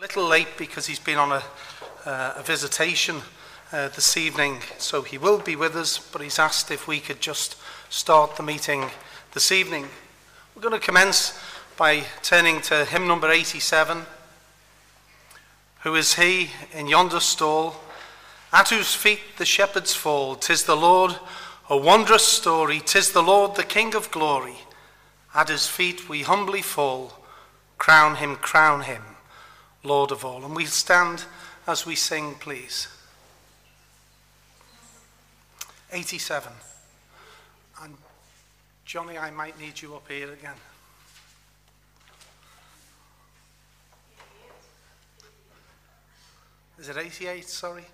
A little late because he's been on a, uh, a visitation uh, this evening, so he will be with us, but he's asked if we could just start the meeting this evening. We're going to commence by turning to hymn number 87. Who is he in yonder stall, at whose feet the shepherds fall? Tis the Lord, a wondrous story, tis the Lord, the King of glory. At his feet we humbly fall, crown him, crown him, Lord of all. And we stand as we sing, please. 87. And Johnny, I might need you up here again. Is it 88? Sorry.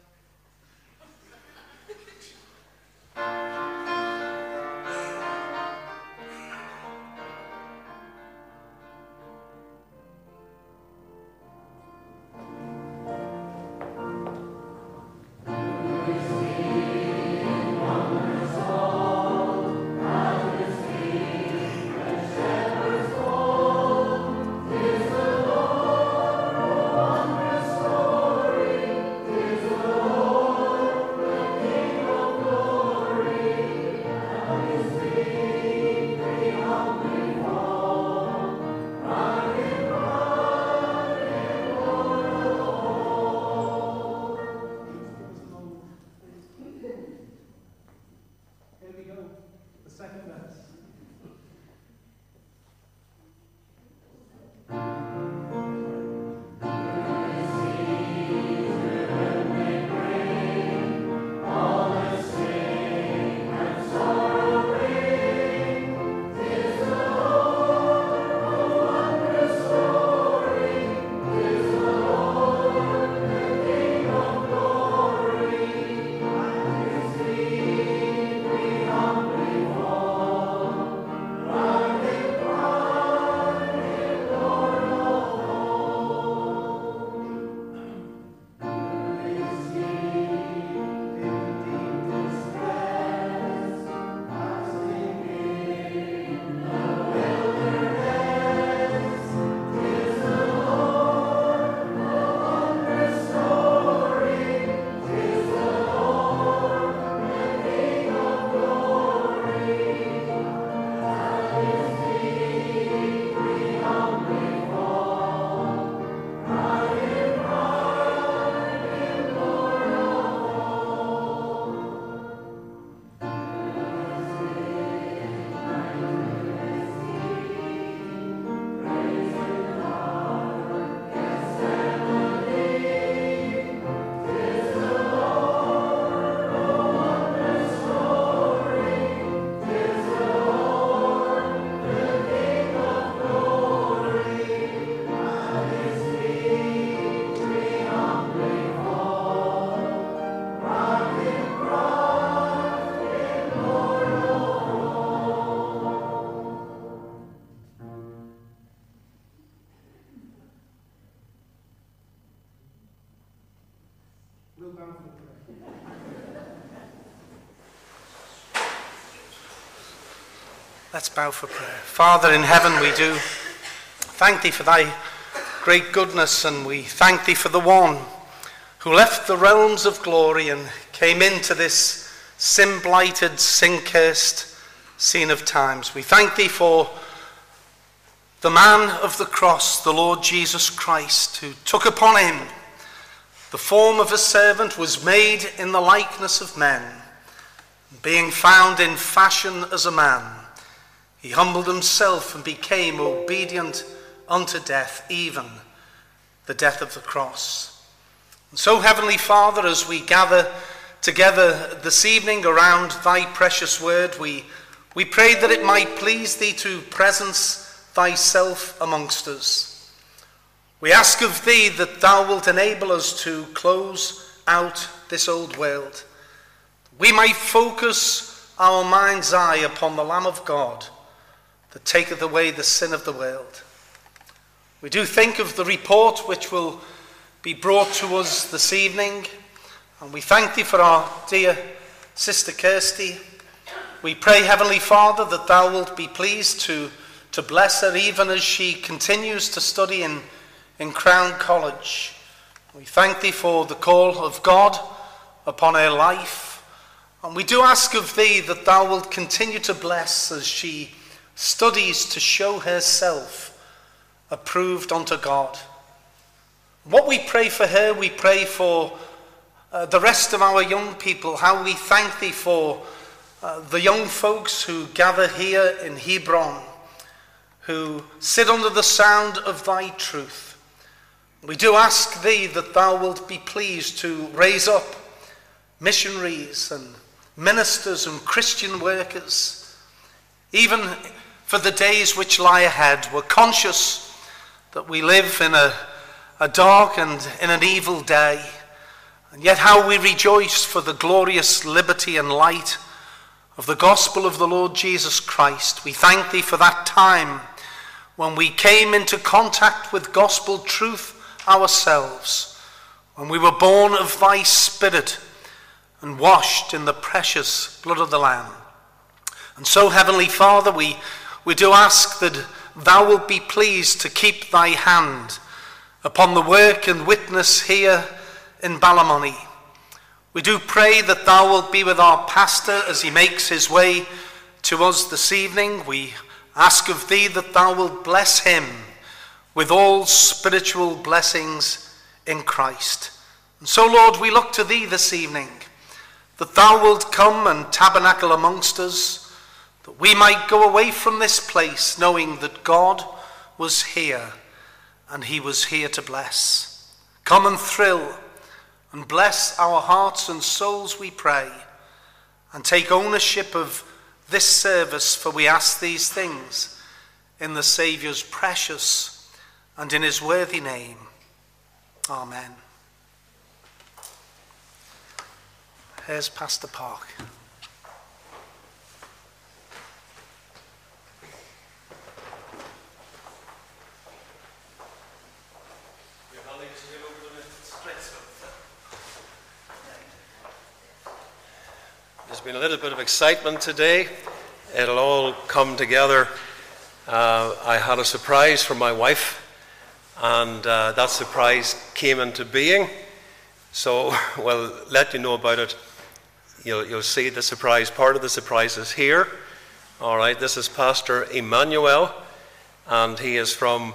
Let's bow for prayer. Father in heaven, we do thank thee for thy great goodness, and we thank thee for the one who left the realms of glory and came into this sin blighted, sin cursed scene of times. We thank thee for the man of the cross, the Lord Jesus Christ, who took upon him the form of a servant, was made in the likeness of men, being found in fashion as a man he humbled himself and became obedient unto death, even the death of the cross. And so, Heavenly Father, as we gather together this evening around thy precious word, we, we pray that it might please thee to presence thyself amongst us. We ask of thee that thou wilt enable us to close out this old world. We might focus our mind's eye upon the Lamb of God that taketh away the sin of the world. We do think of the report which will be brought to us this evening, and we thank thee for our dear sister Kirsty. We pray, Heavenly Father, that thou wilt be pleased to, to bless her even as she continues to study in in Crown College. We thank thee for the call of God upon her life. And we do ask of thee that thou wilt continue to bless as she studies to show herself approved unto God. What we pray for her, we pray for uh, the rest of our young people, how we thank thee for uh, the young folks who gather here in Hebron, who sit under the sound of thy truth. We do ask thee that thou wilt be pleased to raise up missionaries and ministers and Christian workers, even for the days which lie ahead. We're conscious that we live in a, a dark and in an evil day, and yet how we rejoice for the glorious liberty and light of the gospel of the Lord Jesus Christ. We thank thee for that time when we came into contact with gospel truth ourselves, when we were born of thy Spirit and washed in the precious blood of the Lamb. And so, Heavenly Father, we, we do ask that thou wilt be pleased to keep thy hand upon the work and witness here in Ballymoney. We do pray that thou wilt be with our pastor as he makes his way to us this evening. We ask of thee that thou wilt bless him with all spiritual blessings in Christ. And so, Lord, we look to thee this evening that thou wilt come and tabernacle amongst us, that we might go away from this place knowing that God was here and he was here to bless. Come and thrill and bless our hearts and souls, we pray, and take ownership of this service, for we ask these things in the Saviour's precious and in his worthy name. Amen. Here's Pastor Park. There's been a little bit of excitement today. It'll all come together. Uh, I had a surprise for my wife, and uh, that surprise came into being. So we'll let you know about it. You'll, you'll see the surprise. Part of the surprise is here. All right, this is Pastor Emmanuel, and he is from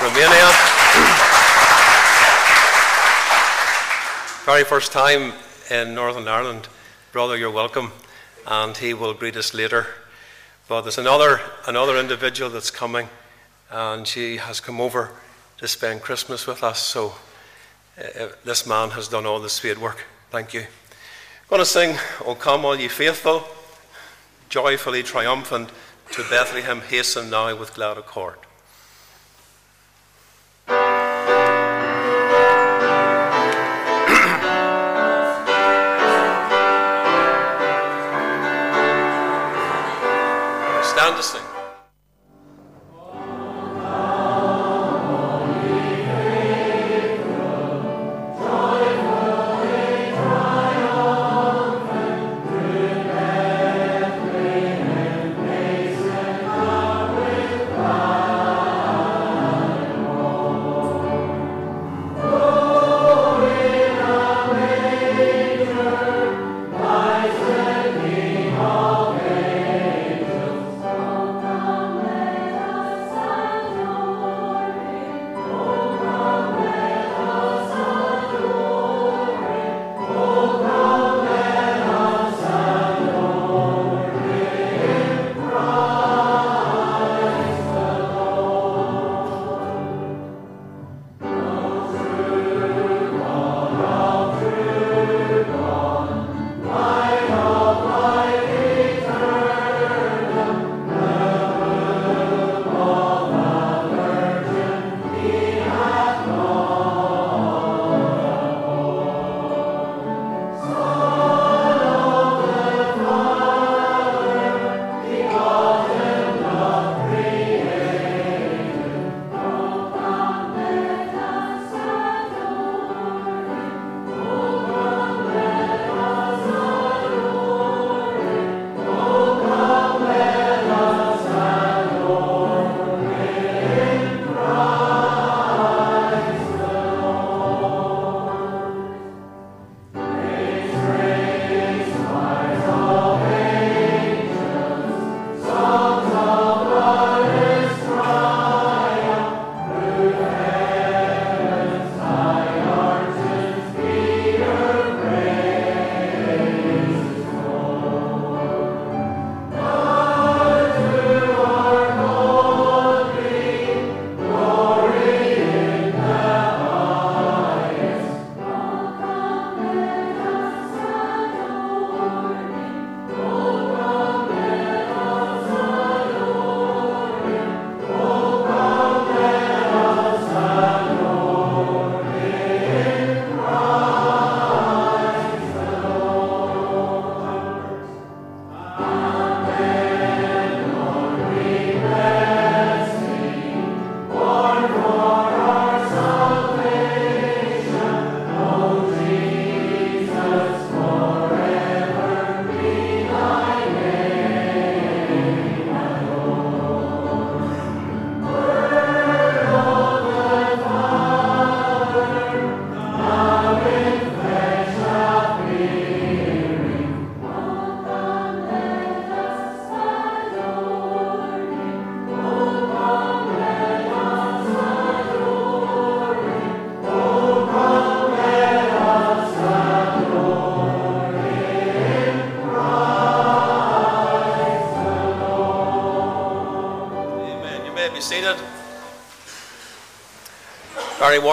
Romania. Very first time in Northern Ireland Brother, you're welcome. And he will greet us later. But there's another, another individual that's coming, and she has come over to spend Christmas with us. So uh, this man has done all the spade work. Thank you. I'm going to sing, O come, all ye faithful, joyfully triumphant, to Bethlehem hasten now with glad accord.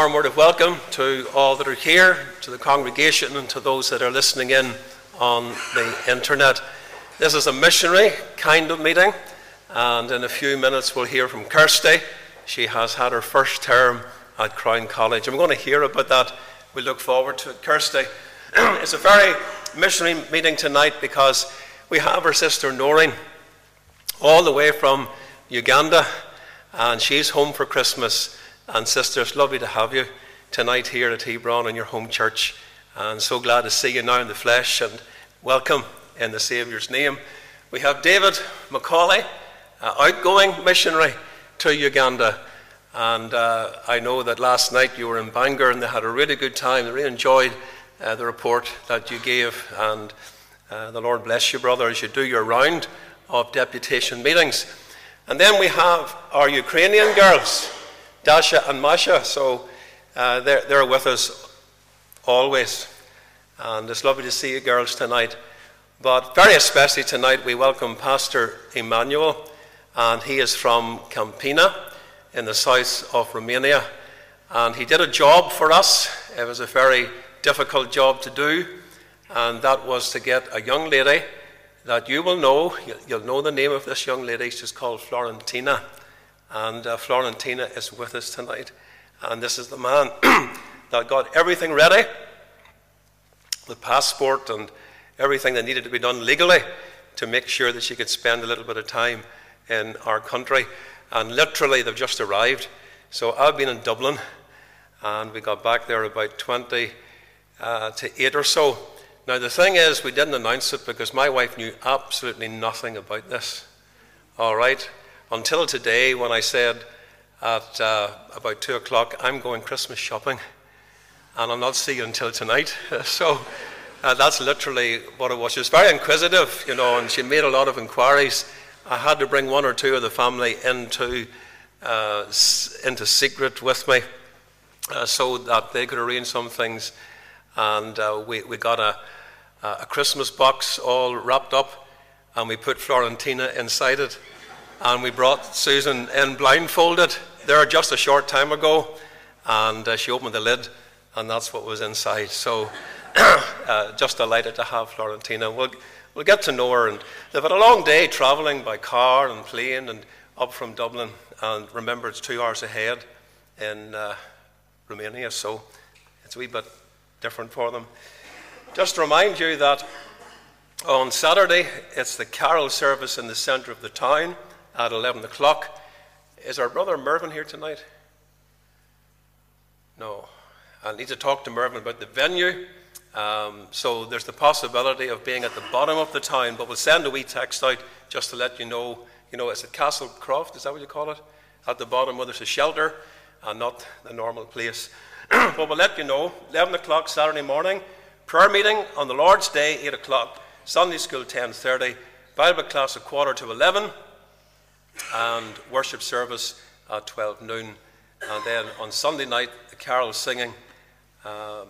Warm word of welcome to all that are here, to the congregation, and to those that are listening in on the internet. This is a missionary kind of meeting, and in a few minutes we'll hear from Kirsty. She has had her first term at Crown College. I'm going to hear about that. We look forward to it. Kirsty, it's a very missionary meeting tonight because we have our sister Noreen all the way from Uganda, and she's home for Christmas. And sister, it's lovely to have you tonight here at Hebron in your home church. And so glad to see you now in the flesh and welcome in the Saviour's name. We have David Macaulay, uh, outgoing missionary to Uganda. And uh, I know that last night you were in Bangor and they had a really good time. They really enjoyed uh, the report that you gave. And uh, the Lord bless you, brother, as you do your round of deputation meetings. And then we have our Ukrainian girls. Dasha and Masha. So uh, they're, they're with us always. And it's lovely to see you girls tonight. But very especially tonight, we welcome Pastor Emmanuel, and he is from Campina in the south of Romania. And he did a job for us. It was a very difficult job to do, and that was to get a young lady that you will know. You'll know the name of this young lady. She's called Florentina. And uh, Florentina is with us tonight. And this is the man that got everything ready the passport and everything that needed to be done legally to make sure that she could spend a little bit of time in our country. And literally, they've just arrived. So I've been in Dublin, and we got back there about 20 uh, to 8 or so. Now, the thing is, we didn't announce it because my wife knew absolutely nothing about this. All right? Until today when I said at uh, about 2 o'clock, I'm going Christmas shopping and I'll not see you until tonight. so uh, that's literally what it was. She was very inquisitive, you know, and she made a lot of inquiries. I had to bring one or two of the family into, uh, into secret with me uh, so that they could arrange some things. And uh, we, we got a, a Christmas box all wrapped up and we put Florentina inside it and we brought Susan in blindfolded there just a short time ago, and uh, she opened the lid, and that's what was inside. So, uh, just delighted to have Florentina. We'll, we'll get to know her, and they've had a long day travelling by car and plane and up from Dublin, and remember it's two hours ahead in uh, Romania, so it's a wee bit different for them. Just to remind you that on Saturday it's the carol service in the centre of the town at 11 o'clock. Is our brother Mervyn here tonight? No. I need to talk to Mervyn about the venue. Um, so there's the possibility of being at the bottom of the town, but we'll send a wee text out just to let you know. You know, is it Castle Croft? Is that what you call it? At the bottom where there's a shelter and not the normal place. but we'll let you know. 11 o'clock Saturday morning, prayer meeting on the Lord's Day, 8 o'clock. Sunday school 10.30. Bible class a quarter to 11 and worship service at 12 noon. And then on Sunday night, the carol singing. Um,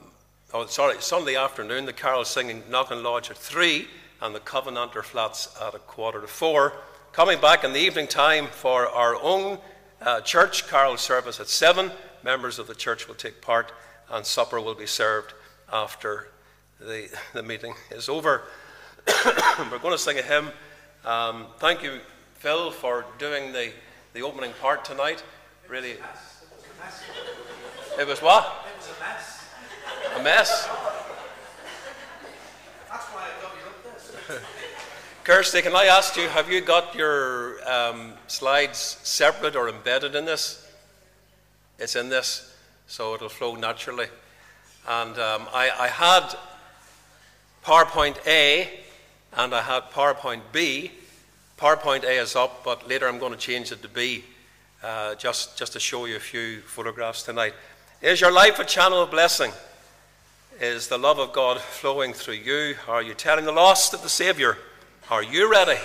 oh, sorry, Sunday afternoon, the carol singing Knockin Lodge at 3 and the Covenanter Flats at a quarter to 4. Coming back in the evening time for our own uh, church carol service at 7. Members of the church will take part and supper will be served after the, the meeting is over. We're going to sing a hymn. Um, thank you Phil for doing the, the opening part tonight. Really. It was, it was what? It was a mess. A mess? That's why I got you up this. Kirsty, can I ask you, have you got your um, slides separate or embedded in this? It's in this, so it'll flow naturally. And um, I, I had PowerPoint A and I had PowerPoint B PowerPoint A is up, but later I'm going to change it to B, uh, just, just to show you a few photographs tonight. Is your life a channel of blessing? Is the love of God flowing through you? Are you telling the lost of the Saviour? Are you ready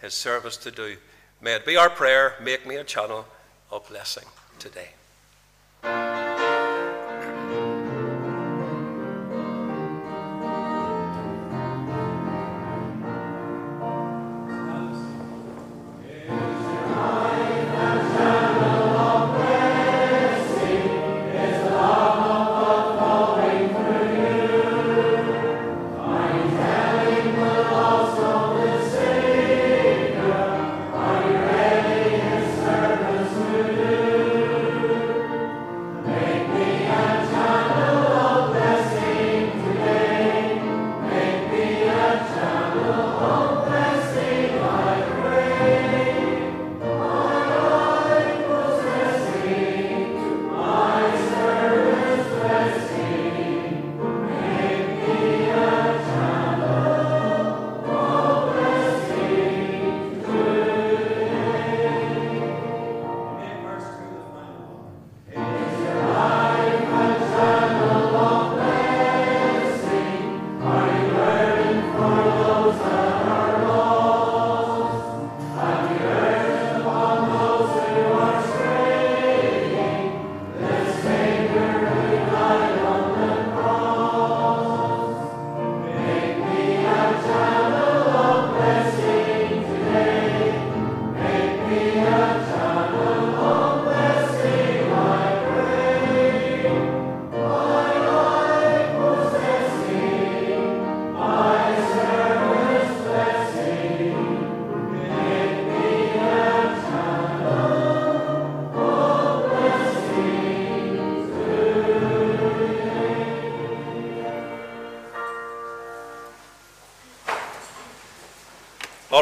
His service to do? May it be our prayer, make me a channel of blessing today.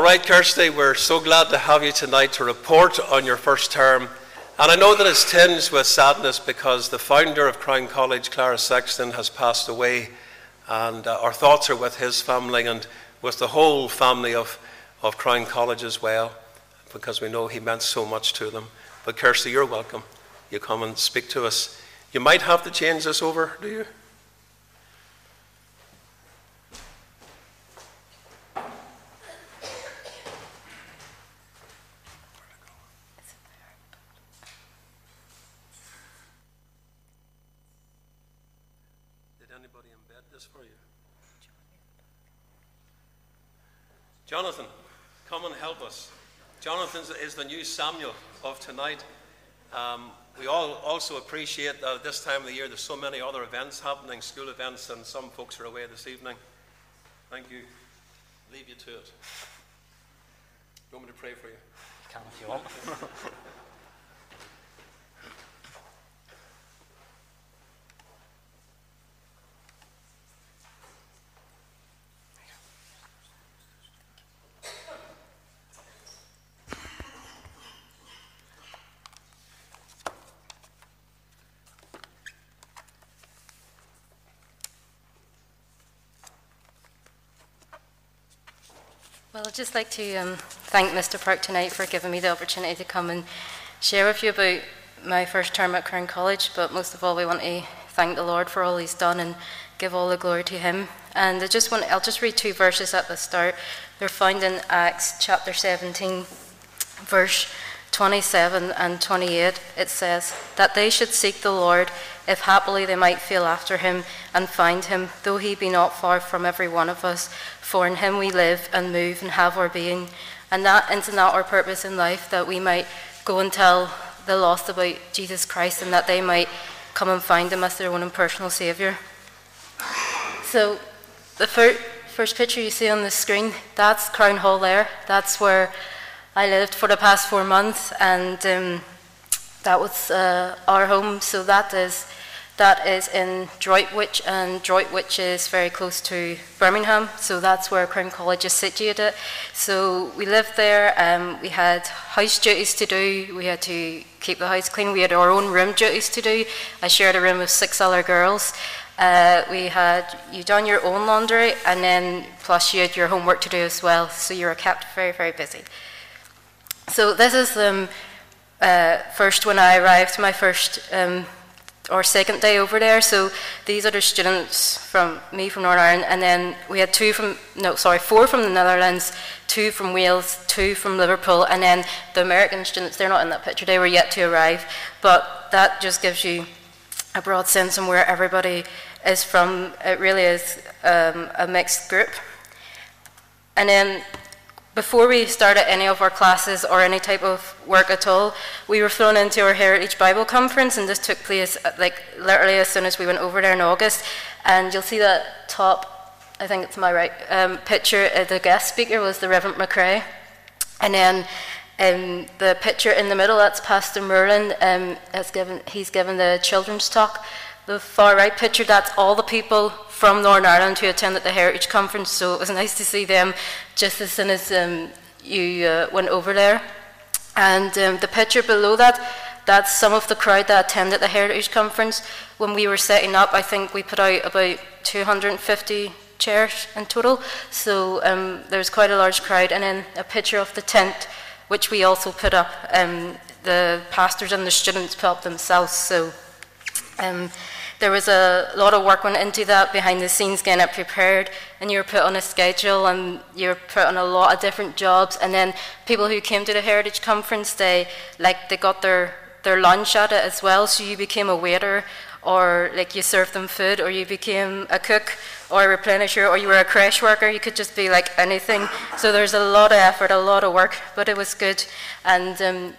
Right, Kirsty, we're so glad to have you tonight to report on your first term. And I know that it's tinged with sadness because the founder of Crown College, Clarence Sexton, has passed away. And uh, our thoughts are with his family and with the whole family of, of Crown College as well, because we know he meant so much to them. But Kirsty, you're welcome. You come and speak to us. You might have to change this over, do you? Jonathan, come and help us. Jonathan is the new Samuel of tonight. Um, we all also appreciate that at this time of the year there's so many other events happening, school events, and some folks are away this evening. Thank you. Leave you to it. Do You want me to pray for you? Can if you want. I'd just like to um, thank Mr. Park tonight for giving me the opportunity to come and share with you about my first term at Crown College. But most of all, we want to thank the Lord for all He's done and give all the glory to Him. And I just want, I'll just read two verses at the start. They're found in Acts chapter 17, verse 27 and 28. It says, That they should seek the Lord, if happily they might feel after Him and find Him, though He be not far from every one of us. For in him we live and move and have our being. And that is not our purpose in life, that we might go and tell the lost about Jesus Christ and that they might come and find him as their own and personal Saviour. So, the fir- first picture you see on the screen, that's Crown Hall there. That's where I lived for the past four months, and um, that was uh, our home. So, that is that is in Droitwich, and Droitwich is very close to Birmingham, so that's where Crown College is situated. So we lived there, um, we had house duties to do, we had to keep the house clean, we had our own room duties to do. I shared a room with six other girls. Uh, we had you done your own laundry, and then plus you had your homework to do as well, so you were kept very, very busy. So this is um, uh, first when I arrived, my first um, our second day over there. So these are the students from me from Northern Ireland, and then we had two from no, sorry, four from the Netherlands, two from Wales, two from Liverpool, and then the American students. They're not in that picture; they were yet to arrive. But that just gives you a broad sense on where everybody is from. It really is um, a mixed group. And then before we started any of our classes or any type of work at all, we were thrown into our Heritage Bible Conference, and this took place uh, like literally as soon as we went over there in August. And you'll see that top, I think it's my right um, picture. Uh, the guest speaker was the Reverend McCrae, and then um, the picture in the middle that's Pastor Merlin. Um, given, he's given the children's talk. The far right picture that's all the people from Northern Ireland who attended the Heritage Conference, so it was nice to see them just as soon as um, you uh, went over there. And um, the picture below that, that's some of the crowd that attended the Heritage Conference. When we were setting up, I think we put out about 250 chairs in total, so um, there was quite a large crowd. And then a picture of the tent, which we also put up. Um, the pastors and the students put up themselves, so um, there was a lot of work went into that behind the scenes, getting it prepared, and you were put on a schedule and you were put on a lot of different jobs. And then people who came to the Heritage Conference, they like they got their their lunch at it as well. So you became a waiter, or like you served them food, or you became a cook, or a replenisher, or you were a crash worker. You could just be like anything. So there's a lot of effort, a lot of work, but it was good. And um,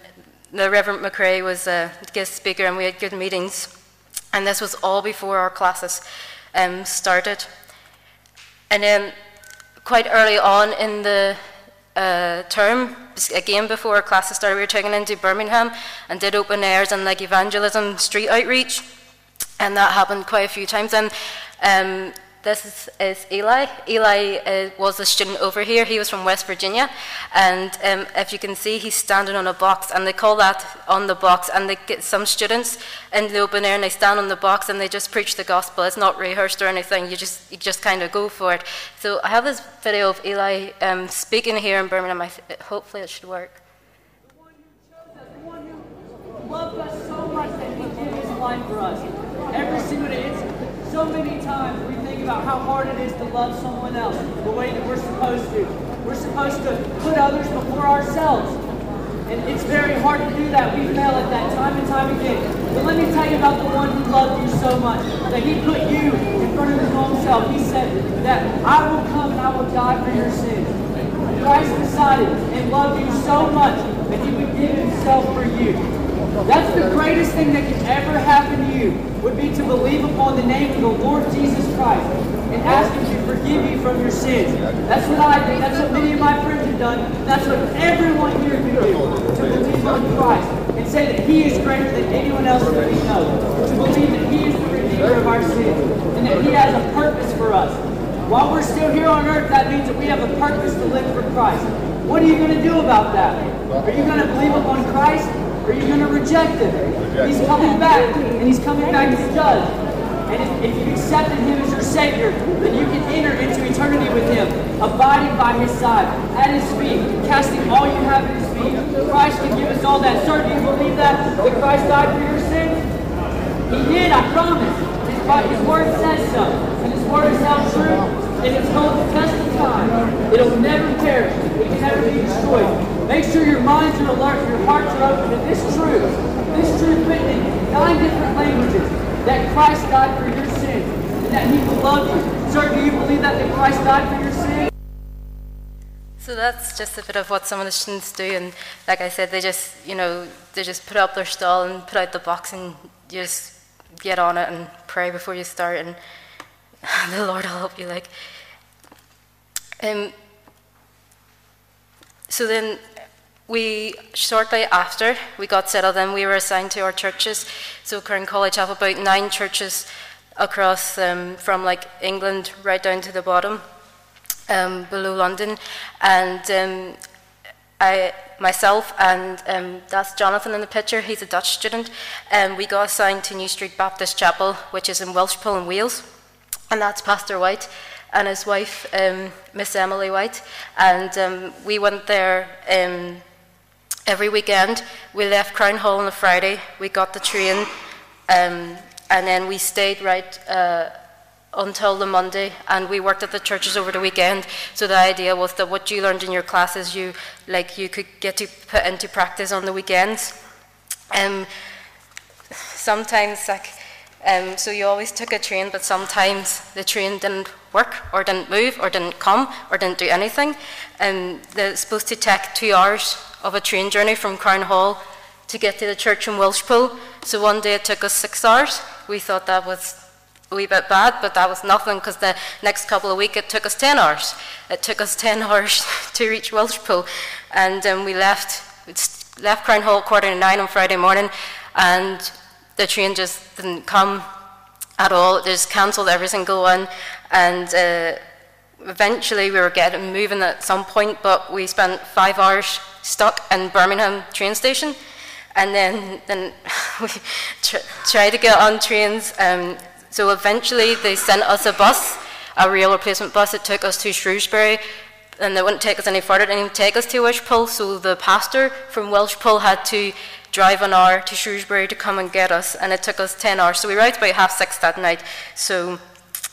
the Reverend McCrae was a guest speaker, and we had good meetings. And this was all before our classes um, started. And then, quite early on in the uh, term, again before our classes started, we were taken into Birmingham and did open airs and like evangelism street outreach. And that happened quite a few times. And um, this is, Eli. Eli uh, was a student over here. He was from West Virginia. And um, if you can see, he's standing on a box, and they call that on the box. And they get some students in the open air, and they stand on the box, and they just preach the gospel. It's not rehearsed or anything. You just, you just kind of go for it. So I have this video of Eli um, speaking here in Birmingham. Hopefully it should work. The one who loved us so much that he gave his life for us. Every single day. So many times about how hard it is to love someone else the way that we're supposed to. We're supposed to put others before ourselves. And it's very hard to do that. We fail at that time and time again. But let me tell you about the one who loved you so much that he put you in front of his own self. He said that I will come and I will die for your sins. Christ decided and loved you so much that he would give himself for you. That's the greatest thing that can ever happen to you, would be to believe upon the name of the Lord Jesus Christ and ask him to forgive you from your sins. That's what I do. That's what many of my friends have done. That's what everyone here can do, to believe on Christ and say that he is greater than anyone else that we know. To believe that he is the redeemer of our sins and that he has a purpose for us. While we're still here on earth, that means that we have a purpose to live for Christ. What are you going to do about that? Are you going to believe upon Christ? Or are you going to reject him? He's coming back, and he's coming back to judge. And if, if you've accepted him as your Savior, then you can enter into eternity with him, abiding by his side, at his feet, casting all you have at his feet. Christ can give us all that. Sir, do you believe that? That Christ died for your sins? He did, I promise. His, his word says so. And his word is held true. And it's going to test of time. It'll never perish. It can never be destroyed. Make sure your minds are alert, your hearts are open to this truth. This truth written in nine different languages. That Christ died for your sins. And that he will love you. Sir, do you believe that, that Christ died for your sins? So that's just a bit of what some of the students do, and like I said, they just, you know, they just put up their stall and put out the box, and just get on it and pray before you start, and the Lord will help you. Like, um, so then we shortly after we got settled in, we were assigned to our churches. So Crown College have about nine churches across um, from like England right down to the bottom um, below London, and um, I myself and um, that's Jonathan in the picture. He's a Dutch student, and we got assigned to New Street Baptist Chapel, which is in Welshpool in Wales, and that's Pastor White and his wife, um, Miss Emily White, and um, we went there. Um, every weekend. We left Crown Hall on a Friday. We got the train, um, and then we stayed right uh, until the Monday, and we worked at the churches over the weekend. So the idea was that what you learned in your classes, you like you could get to put into practice on the weekends. Um, sometimes like. Um, so you always took a train, but sometimes the train didn't work, or didn't move, or didn't come, or didn't do anything. And it's supposed to take two hours of a train journey from Crown Hall to get to the church in Welshpool. So one day it took us six hours. We thought that was a wee bit bad, but that was nothing because the next couple of weeks it took us 10 hours. It took us 10 hours to reach Welshpool. And um, we left, left Crown Hall quarter to nine on Friday morning, and the train just didn't come at all. It just cancelled every single one. And uh, eventually we were getting moving at some point, but we spent five hours stuck in Birmingham train station. And then, then we tr- tried to get on trains. Um, so eventually they sent us a bus, a rail replacement bus that took us to Shrewsbury. And they wouldn't take us any further, they didn't take us to Welshpool. So the pastor from Welshpool had to drive an hour to Shrewsbury to come and get us. And it took us 10 hours. So we arrived about half six that night. So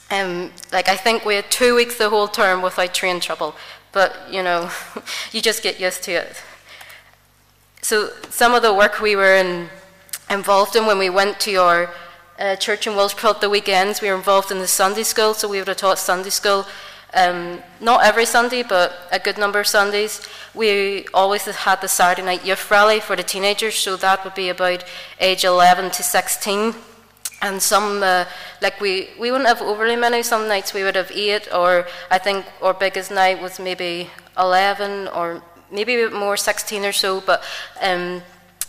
um, like I think we had two weeks the whole term without train trouble, but you know, you just get used to it. So some of the work we were in, involved in when we went to our uh, church in Welshpool the weekends, we were involved in the Sunday school, so we would have taught Sunday school. Um, not every Sunday, but a good number of Sundays. We always had the Saturday night youth rally for the teenagers, so that would be about age 11 to 16 and some uh, like we we wouldn't have overly many. Some nights we would have eight or i think our biggest night was maybe 11 or maybe more 16 or so. But um,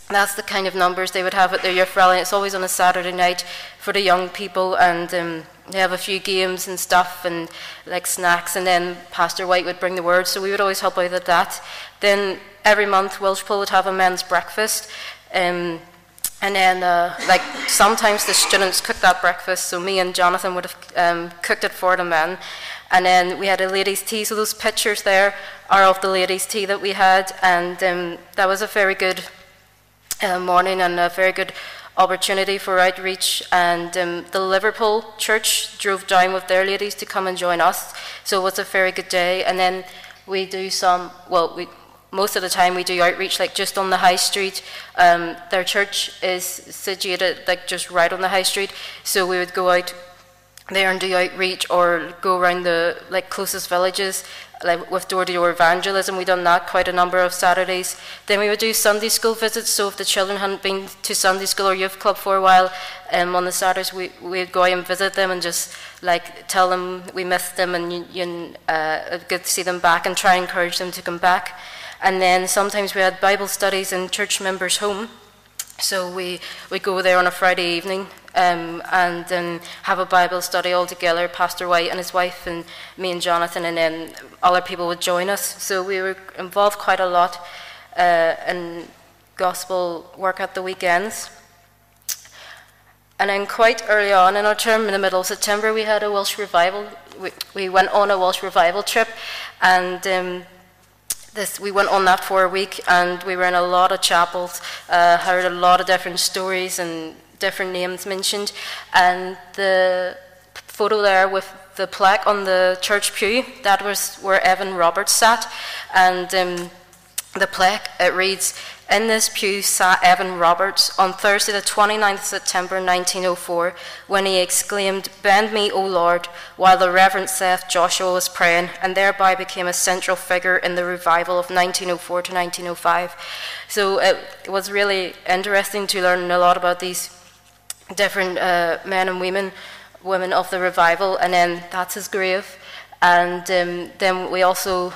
that's the kind of numbers they would have at their youth rally. It's always on a saturday night for the young people and um, have a few games and stuff and like snacks, and then Pastor White would bring the word, so we would always help out at that. Then every month, Welshpool would have a men's breakfast. Um, and then, uh, like, sometimes the students cooked that breakfast, so me and Jonathan would have um, cooked it for the men. And then we had a ladies' tea, so those pictures there are of the ladies' tea that we had, and um, that was a very good uh, morning and a very good opportunity for outreach. And um, the Liverpool church drove down with their ladies to come and join us, so it was a very good day. And then we do some, well, we most of the time we do outreach like just on the high street. Um, their church is situated like just right on the high street, so we would go out there and do outreach or go around the like closest villages like with door-to-door evangelism we've done that quite a number of saturdays then we would do sunday school visits so if the children hadn't been to sunday school or youth club for a while um, on the saturdays we, we'd go and visit them and just like tell them we missed them and you, you, uh, good to see them back and try and encourage them to come back and then sometimes we had Bible studies in church members' home. So we, we go there on a Friday evening um, and um, have a Bible study all together, Pastor White and his wife, and me and Jonathan, and then other people would join us. So we were involved quite a lot uh, in gospel work at the weekends. And then quite early on in our term, in the middle of September, we had a Welsh revival. We, we went on a Welsh revival trip, and um, this, we went on that for a week and we were in a lot of chapels, uh, heard a lot of different stories and different names mentioned. And the photo there with the plaque on the church pew, that was where Evan Roberts sat. And um, the plaque, it reads, in this pew sat Evan Roberts on Thursday, the 29th September 1904, when he exclaimed, Bend me, O Lord, while the Reverend Seth Joshua was praying, and thereby became a central figure in the revival of 1904 to 1905. So it was really interesting to learn a lot about these different uh, men and women, women of the revival, and then that's his grave. And um, then we also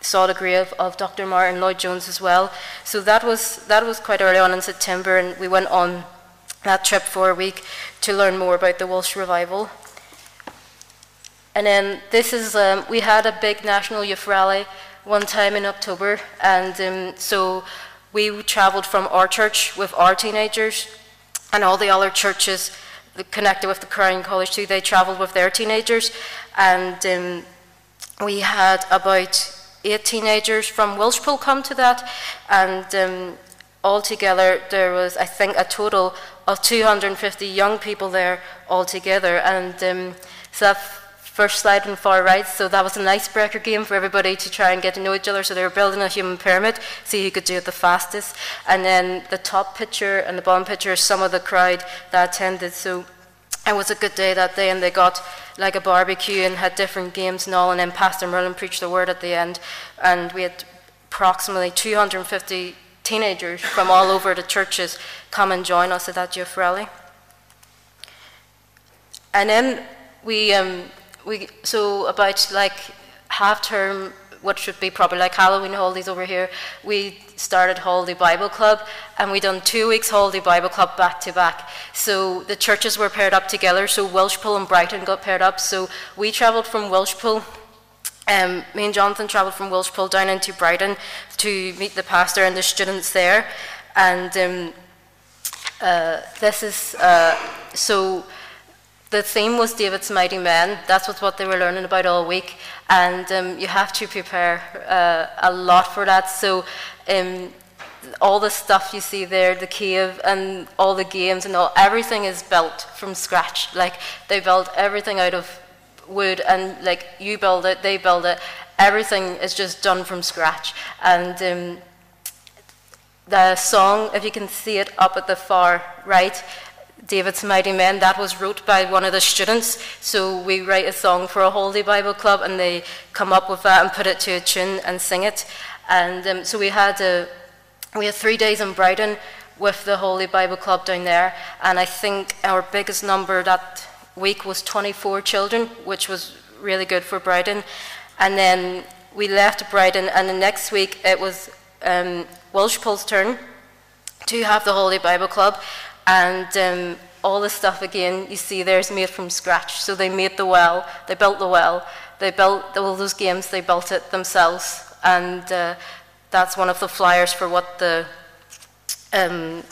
saw the grave of Dr. Martyn Lloyd-Jones as well. So that was, that was quite early on in September, and we went on that trip for a week to learn more about the Welsh revival. And then this is, um, we had a big national youth rally one time in October, and um, so we travelled from our church with our teenagers, and all the other churches connected with the Crown College too, they travelled with their teenagers, and um, we had about eight teenagers from Welshpool come to that, and um, altogether there was, I think, a total of 250 young people there altogether. And um, so that first slide on far right, so that was an icebreaker game for everybody to try and get to know each other. So they were building a human pyramid, see who could do it the fastest. And then the top picture and the bottom picture some of the crowd that attended. So it was a good day that day, and they got like a barbecue and had different games and all. And then Pastor Merlin preached the word at the end, and we had approximately 250 teenagers from all over the churches come and join us at that youth rally. And then we, um, we so about like half term what should be probably like Halloween holidays over here, we started Holiday Bible Club and we done two weeks Holiday Bible Club back to back. So the churches were paired up together. So Welshpool and Brighton got paired up. So we travelled from Welshpool. Um, me and Jonathan travelled from Welshpool down into Brighton to meet the pastor and the students there. And um, uh, this is uh, so the theme was David's mighty men. That's what they were learning about all week, and um, you have to prepare uh, a lot for that. So, um, all the stuff you see there, the cave and all the games and all, everything is built from scratch. Like they built everything out of wood, and like you build it, they build it. Everything is just done from scratch, and. Um, the song, if you can see it up at the far right, David's Mighty Men, that was wrote by one of the students. So we write a song for a Holy Bible Club and they come up with that and put it to a tune and sing it. And um, so we had, a, we had three days in Brighton with the Holy Bible Club down there. And I think our biggest number that week was 24 children, which was really good for Brighton. And then we left Brighton and the next week it was um, turn to have the Holy Bible Club and um, all the stuff again you see there is made from scratch. So they made the well, they built the well, they built all those games, they built it themselves. And uh, that's one of the flyers for what the um,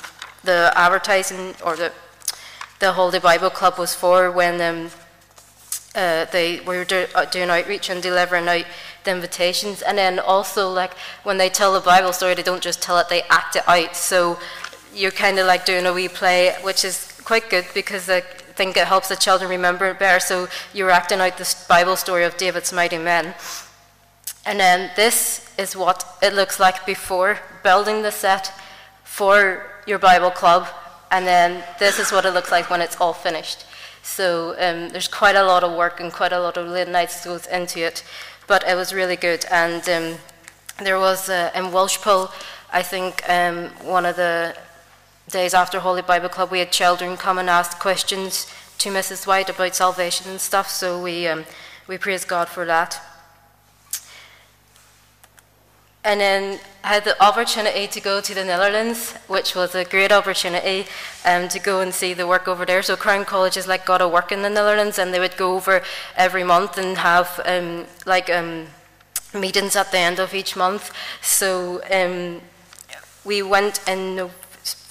the advertising or the the Holy Bible Club was for when um, uh, they were do, uh, doing outreach and delivering out the invitations. And then also, like when they tell the Bible story, they don't just tell it; they act it out. So you're kind of like doing a wee play, which is quite good because I think it helps the children remember it better. So you're acting out this Bible story of David's mighty men. And then this is what it looks like before building the set for your Bible club. And then this is what it looks like when it's all finished. So um, there's quite a lot of work and quite a lot of late nights goes into it. But it was really good. And um, there was uh, in Welshpool, I think um, one of the days after Holy Bible Club, we had children come and ask questions to Mrs. White about salvation and stuff. So we um, we praise God for that. And then I had the opportunity to go to the Netherlands, which was a great opportunity um, to go and see the work over there. So Crown College has like got a work in the Netherlands, and they would go over every month and have um, like um, meetings at the end of each month. So um, we went in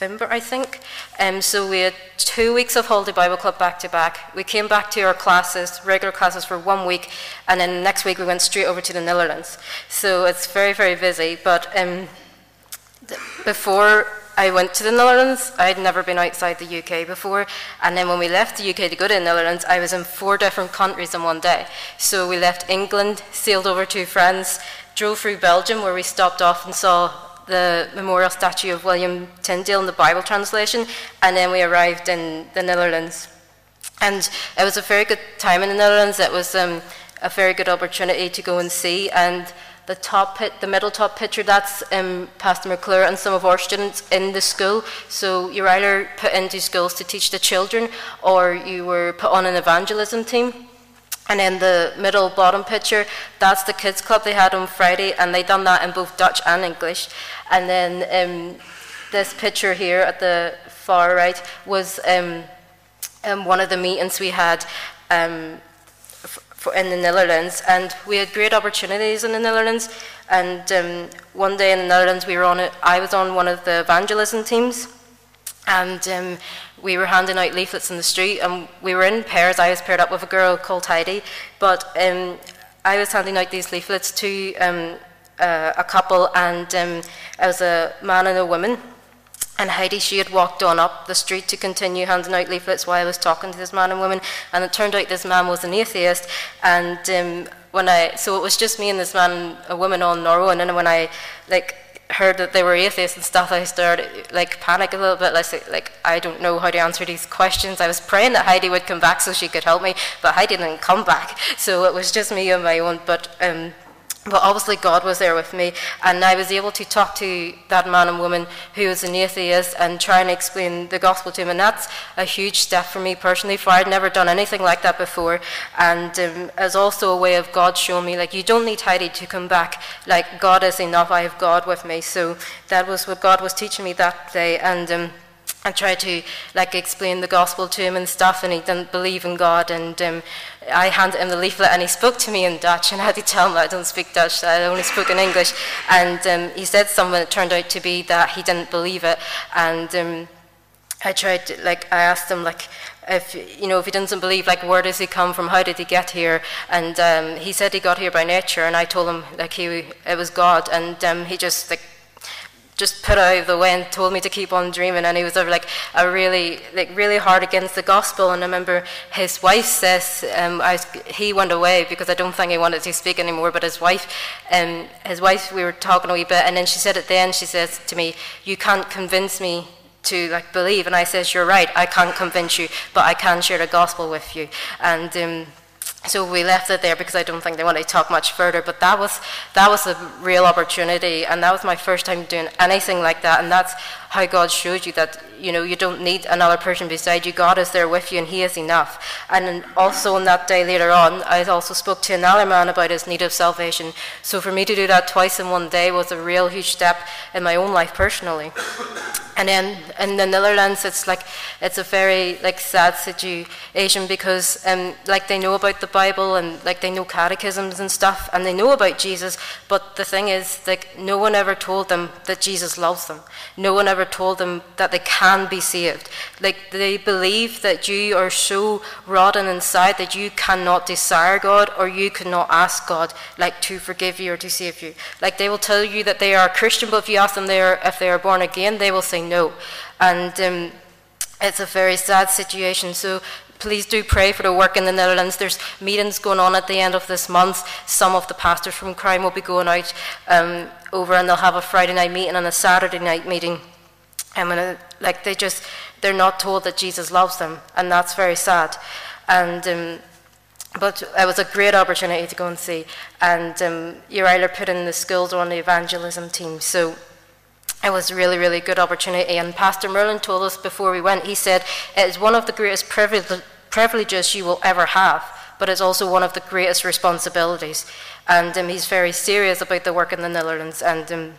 November, I think. Um, so we had two weeks of holiday Bible Club back to back. We came back to our classes, regular classes, for one week, and then next week we went straight over to the Netherlands. So it's very, very busy. But um, before I went to the Netherlands, I had never been outside the UK before. And then when we left the UK to go to the Netherlands, I was in four different countries in one day. So we left England, sailed over to France, drove through Belgium, where we stopped off and saw the memorial statue of William Tyndale in the Bible translation, and then we arrived in the Netherlands. And it was a very good time in the Netherlands. It was um, a very good opportunity to go and see. And the top pit, the middle top picture, that's um, Pastor McClure and some of our students in the school. So you're either put into schools to teach the children, or you were put on an evangelism team. And then the middle bottom picture, that's the kids club they had on Friday, and they done that in both Dutch and English. And then um, this picture here at the far right was um, um, one of the meetings we had um, in the Netherlands, and we had great opportunities in the Netherlands. And um, one day in the Netherlands, we were on it. I was on one of the evangelism teams, and um, we were handing out leaflets in the street, and we were in pairs. I was paired up with a girl called Heidi, but um, I was handing out these leaflets to um, uh, a couple, and um, it was a man and a woman. And Heidi, she had walked on up the street to continue handing out leaflets while I was talking to this man and woman. And it turned out this man was an atheist. And um, when I, so it was just me and this man, and a woman on Norway. And then when I, like, heard that they were atheists and stuff, I started like panic a little bit. Like, like I don't know how to answer these questions. I was praying that Heidi would come back so she could help me, but Heidi didn't come back. So it was just me on my own. But um, but obviously, God was there with me, and I was able to talk to that man and woman who was an atheist and try and explain the gospel to him. And that's a huge step for me personally, for I'd never done anything like that before. And um, as also a way of God showing me, like, you don't need Heidi to come back. Like, God is enough. I have God with me. So that was what God was teaching me that day. And um, I tried to like explain the gospel to him and stuff, and he didn't believe in God. And um, I handed him the leaflet, and he spoke to me in Dutch, and I had to tell him I don't speak Dutch, I only spoke in English. And um, he said something that turned out to be that he didn't believe it. And um, I tried, to, like, I asked him, like, if you know, if he doesn't believe, like, where does he come from? How did he get here? And um, he said he got here by nature, and I told him, like, he it was God, and um, he just like just put out of the way and told me to keep on dreaming. And he was like a really like really hard against the gospel. And I remember his wife says um, I, he went away because I don't think he wanted to speak anymore but his wife um, his wife we were talking a wee bit. And then she said at the end she says to me you can't convince me to like believe. And I says you're right I can't convince you but I can share the gospel with you. And um, so we left it there because I don't think they want to talk much further. But that was that was a real opportunity, and that was my first time doing anything like that. And that's how God showed you that you know you don't need another person beside you. God is there with you, and He is enough. And also on that day later on, I also spoke to another man about his need of salvation. So for me to do that twice in one day was a real huge step in my own life personally. And then in the Netherlands, it's like it's a very like sad situation because um, like they know about the Bible and like they know catechisms and stuff, and they know about Jesus. But the thing is, like no one ever told them that Jesus loves them. No one ever told them that they can be saved. Like they believe that you are so rotten inside that you cannot desire God or you cannot ask God like to forgive you or to save you. Like they will tell you that they are Christian, but if you ask them they are, if they are born again, they will say no. And um, it's a very sad situation. So please do pray for the work in the Netherlands. There's meetings going on at the end of this month. Some of the pastors from Crown will be going out um, over and they'll have a Friday night meeting and a Saturday night meeting. And when, like they just, they're not told that Jesus loves them, and that's very sad. And um, but it was a great opportunity to go and see. And um, Uriah put in the skills on the evangelism team, so it was a really, really good opportunity. And Pastor Merlin told us before we went, he said, it is one of the greatest privileges you will ever have, but it's also one of the greatest responsibilities. And um, he's very serious about the work in the Netherlands and um,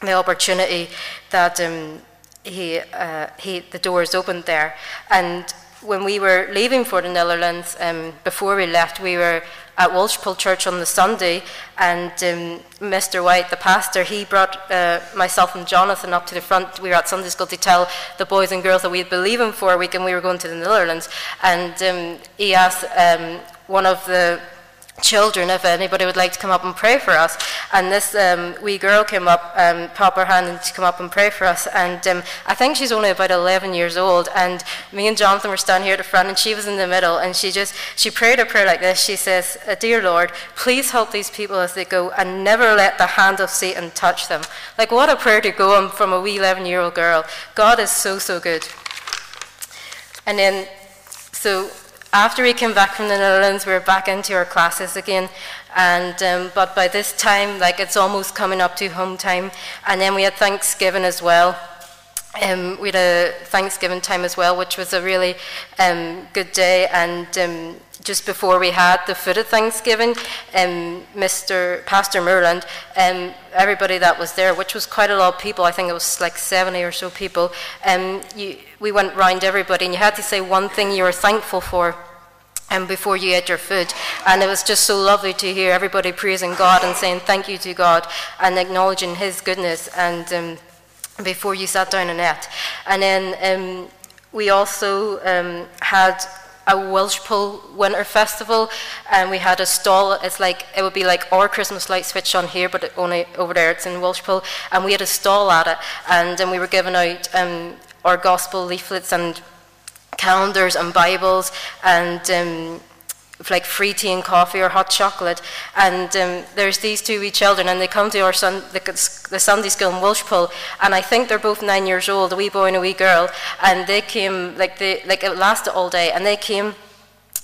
the opportunity that um, he, uh, he, the doors opened there. And when we were leaving for the Netherlands, um, before we left, we were at Welshpool Church on the Sunday, and um, Mr. White, the pastor, he brought uh, myself and Jonathan up to the front. We were at Sunday school to tell the boys and girls that we'd believe leaving for a week and we were going to the Netherlands. And um, he asked um, one of the children if anybody would like to come up and pray for us. And this um, wee girl came up, um, pop her hand and to come up and pray for us. And um, I think she's only about 11 years old. And me and Jonathan were standing here at the front, and she was in the middle. And she just she prayed a prayer like this. She says, uh, "Dear Lord, please help these people as they go, and never let the hand of Satan touch them." Like what a prayer to go on from a wee 11-year-old girl. God is so so good. And then so after we came back from the Netherlands, we were back into our classes again. And um, but by this time, like it's almost coming up to home time, and then we had Thanksgiving as well. Um, we had a Thanksgiving time as well, which was a really um, good day. And um, just before we had the food of Thanksgiving, Mr. Um, Pastor Merlin, um, everybody that was there, which was quite a lot of people, I think it was like 70 or so people, um, you, we went round everybody and you had to say one thing you were thankful for. And before you ate your food, and it was just so lovely to hear everybody praising God and saying thank you to God and acknowledging His goodness. And um, before you sat down and ate, and then um, we also um, had a Welshpool Winter Festival, and we had a stall. It's like it would be like our Christmas light switch on here, but only over there it's in Welshpool, and we had a stall at it, and then we were giving out um, our gospel leaflets and calendars and Bibles and um, like free tea and coffee or hot chocolate. And um, there's these two wee children, and they come to our son, the, the Sunday school in Welshpool, and I think they're both nine years old, a wee boy and a wee girl. And they came, like, they, like it lasted all day, and they came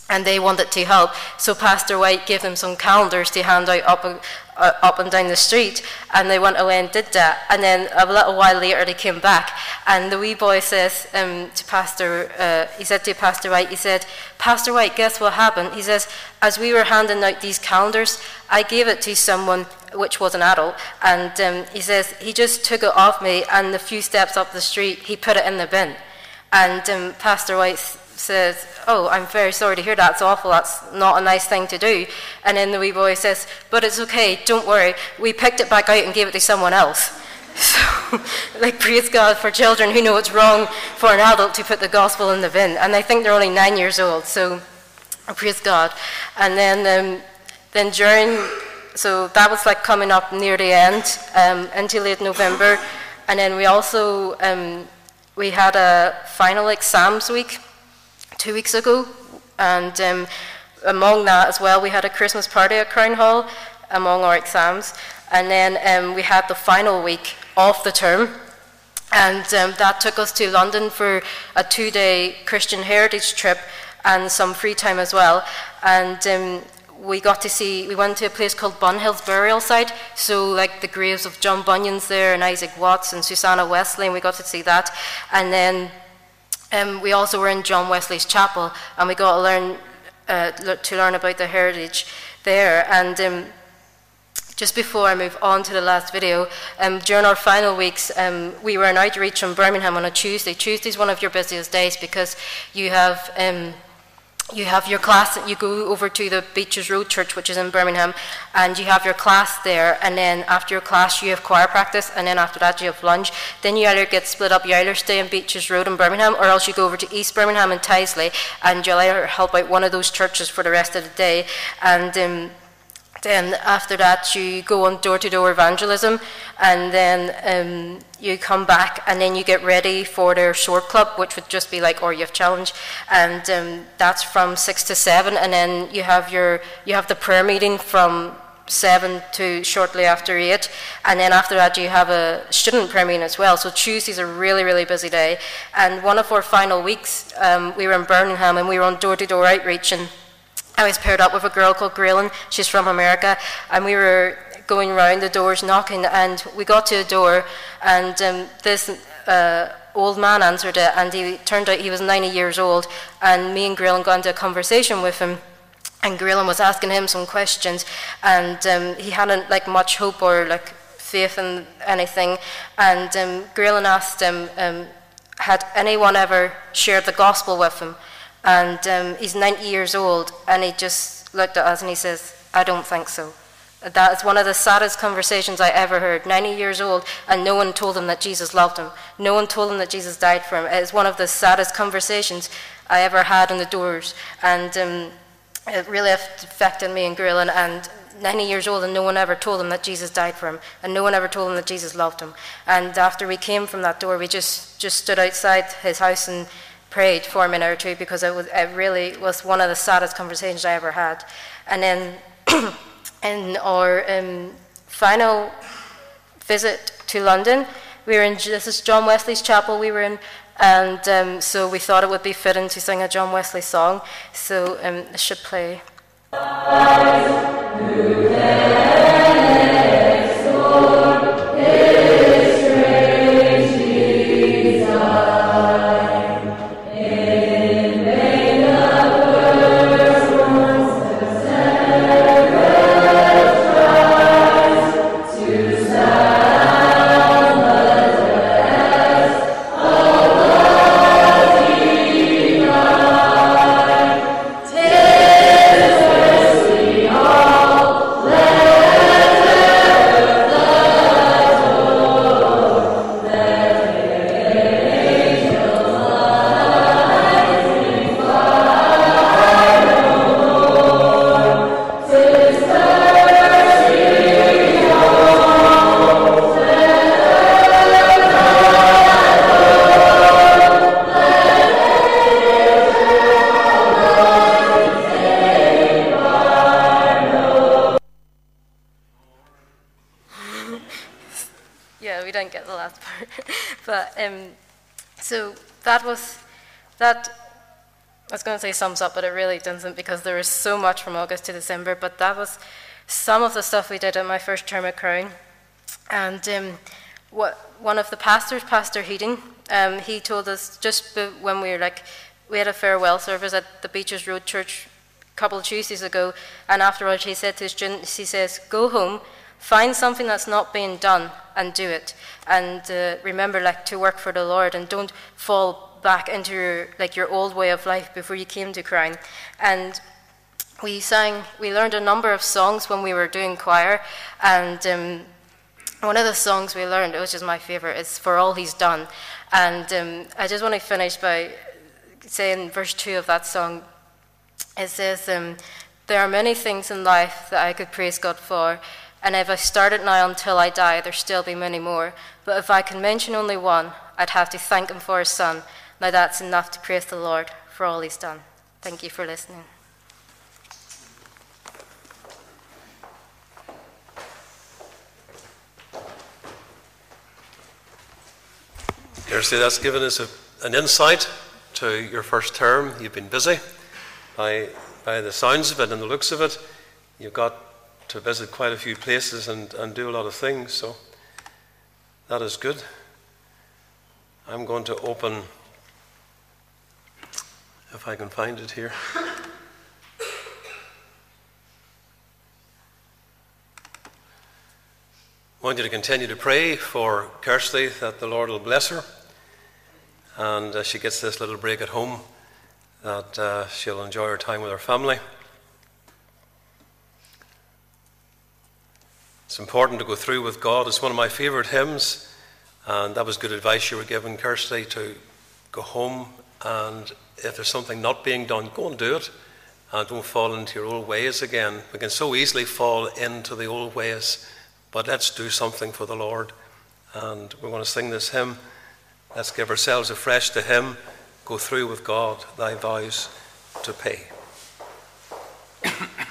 and they wanted to help. So Pastor White gave them some calendars to hand out up, uh, up and down the street, and they went away and did that. And then a little while later, they came back, and the wee boy says um, to Pastor, uh, he said to Pastor White, he said, Pastor White, guess what happened? He says, as we were handing out these calendars, I gave it to someone which was an adult, and um, he says he just took it off me, and a few steps up the street, he put it in the bin. And um, Pastor White says, Oh, I'm very sorry to hear that. It's awful. That's not a nice thing to do. And then the wee boy says, But it's okay. Don't worry. We picked it back out and gave it to someone else. So, like, praise God for children who know it's wrong for an adult to put the gospel in the bin. And I think they're only nine years old. So, praise God. And then, um, then during, so that was like coming up near the end um, until late November. And then we also, um, we had a final exams week two weeks ago. And um, among that as well, we had a Christmas party at Crown Hall among our exams. And then um, we had the final week of the term. And um, that took us to London for a two day Christian heritage trip and some free time as well. And um, we got to see, we went to a place called Bunhill's burial site. So, like the graves of John Bunyan's there and Isaac Watts and Susanna Wesley, and we got to see that. And then um, we also were in John Wesley's chapel, and we got to learn uh, to learn about the heritage there. And um, just before I move on to the last video, um, during our final weeks, um, we were in outreach from Birmingham on a Tuesday. Tuesday is one of your busiest days because you have um, you have your class. You go over to the Beaches Road Church, which is in Birmingham, and you have your class there. And then after your class, you have choir practice, and then after that, you have lunch. Then you either get split up. You either stay in Beaches Road in Birmingham, or else you go over to East Birmingham and Tyseley, and you'll either help out one of those churches for the rest of the day. And um, then after that, you go on door to door evangelism, and then um, you come back, and then you get ready for their short club, which would just be like or youth challenge, and um, that's from six to seven, and then you have your you have the prayer meeting from seven to shortly after eight, and then after that you have a student prayer meeting as well. So Tuesday's a really really busy day, and one of our final weeks, um, we were in Birmingham, and we were on door to door outreach and I was paired up with a girl called Graylin. She's from America, and we were going around the doors knocking, and we got to a door, and um, this uh, old man answered it, and he turned out he was 90 years old, and me and Graylin got into a conversation with him. And Graylin was asking him some questions, and um, he hadn't like much hope or like faith in anything. And um, Graylin asked him, um, had anyone ever shared the gospel with him? And um, he's 90 years old, and he just looked at us and he says, I don't think so. That is one of the saddest conversations I ever heard. 90 years old, and no one told him that Jesus loved him. No one told him that Jesus died for him. It's one of the saddest conversations I ever had in the doors. And um, it really affected me and Graylin. And 90 years old, and no one ever told him that Jesus died for him, and no one ever told him that Jesus loved him. And after we came from that door, we just, just stood outside his house and prayed for a minute or two because it, was, it really was one of the saddest conversations I ever had. And then in our um, final visit to London, we were in, this is John Wesley's chapel we were in, and um, so we thought it would be fitting to sing a John Wesley song, so um, it should play. Sums up, but it really doesn't because there is so much from August to December. But that was some of the stuff we did in my first term at Crown. And um, what one of the pastors, Pastor Heating, um, he told us just when we were like, we had a farewell service at the Beaches Road Church a couple of Tuesdays ago, and afterwards he said to his students, he says, go home, find something that's not being done, and do it. And uh, remember, like, to work for the Lord, and don't fall back into your, like your old way of life before you came to Crown. And we sang, we learned a number of songs when we were doing choir, and um, one of the songs we learned, which is my favorite, is For All He's Done. And um, I just want to finish by saying verse 2 of that song. It says, um, There are many things in life that I could praise God for, and if I started now until I die, there'd still be many more. But if I can mention only one, I'd have to thank Him for His Son. Now that's enough to praise the Lord for all He's done. Thank you for listening. Kirsty, that's given us a, an insight to your first term. You've been busy. By, by the sounds of it and the looks of it, you've got to visit quite a few places and, and do a lot of things. So that is good. I'm going to open, if I can find it here. I want you to continue to pray for Kirsty that the Lord will bless her. And as she gets this little break at home, that uh, she'll enjoy her time with her family. It's important to go through with God. It's one of my favourite hymns, and that was good advice you were given, Kirsty, to go home and if there's something not being done, go and do it. And don't fall into your old ways again. We can so easily fall into the old ways, but let's do something for the Lord. And we're going to sing this hymn. Let's give ourselves afresh to Him. Go through with God thy vows to pay.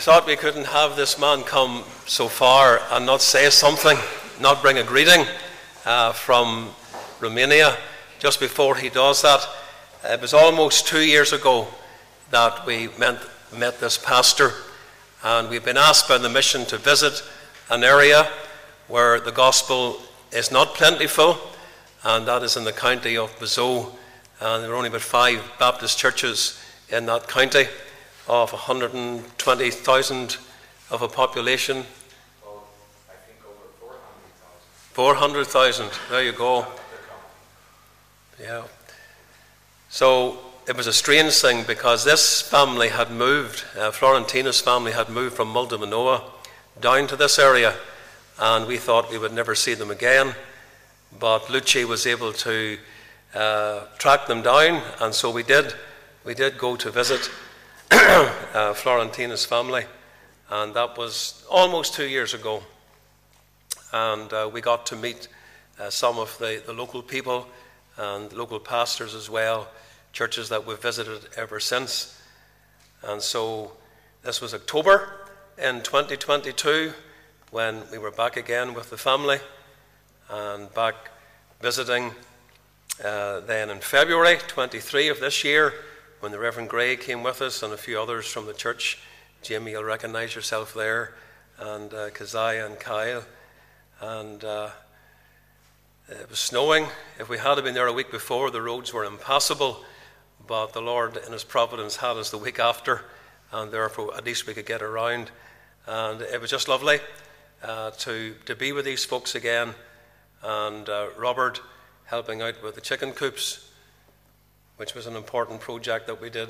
thought we couldn't have this man come so far and not say something, not bring a greeting uh, from Romania just before he does that. It was almost two years ago that we met, met this pastor, and we've been asked by the mission to visit an area where the gospel is not plentiful, and that is in the county of Buzău. And there are only about five Baptist churches in that county of 120,000 of a population? 400,000. There you go. Yeah. So it was a strange thing because this family had moved, uh, Florentina's family had moved from Moldova Nouă down to this area, and we thought we would never see them again. But Lucci was able to uh, track them down, and so we did. We did go to visit uh, Florentina's family, and that was almost two years ago. And uh, we got to meet uh, some of the, the local people and local pastors as well, churches that we've visited ever since. And so this was October in 2022 when we were back again with the family and back visiting uh, then in February 23 of this year when the Reverend Gray came with us and a few others from the church. Jamie, you'll recognize yourself there, and uh, Keziah and Kyle. And uh, it was snowing. If we had been there a week before, the roads were impassable. But the Lord, in His providence, had us the week after, and therefore at least we could get around. And it was just lovely uh, to, to be with these folks again. And uh, Robert helping out with the chicken coops which was an important project that we did.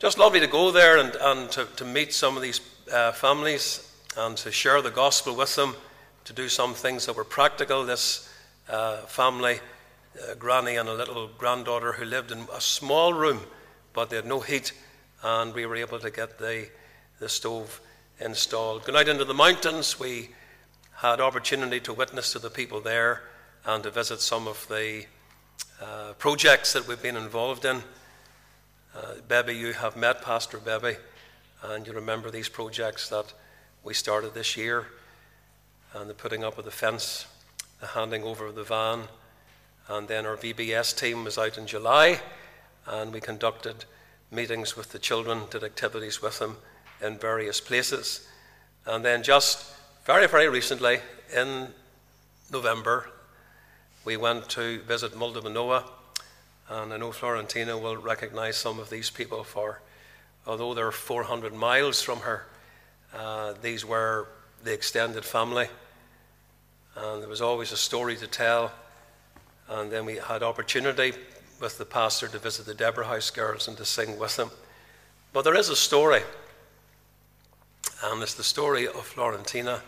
Just lovely to go there and, and to, to meet some of these uh, families and to share the gospel with them, to do some things that were practical. This uh, family, a granny and a little granddaughter who lived in a small room, but they had no heat, and we were able to get the, the stove installed. Going out into the mountains, we had opportunity to witness to the people there and to visit some of the uh, projects that we've been involved in. Uh, Bebby, you have met Pastor Bebe, and you remember these projects that we started this year, and the putting up of the fence, the handing over of the van, and then our VBS team was out in July, and we conducted meetings with the children, did activities with them in various places. And then just very, very recently, in November, we went to visit Moldova Nouă, and I know Florentina will recognize some of these people for, although they're 400 miles from her, uh, these were the extended family. And there was always a story to tell. And then we had opportunity with the pastor to visit the Deborah House girls and to sing with them. But there is a story, and it's the story of Florentina.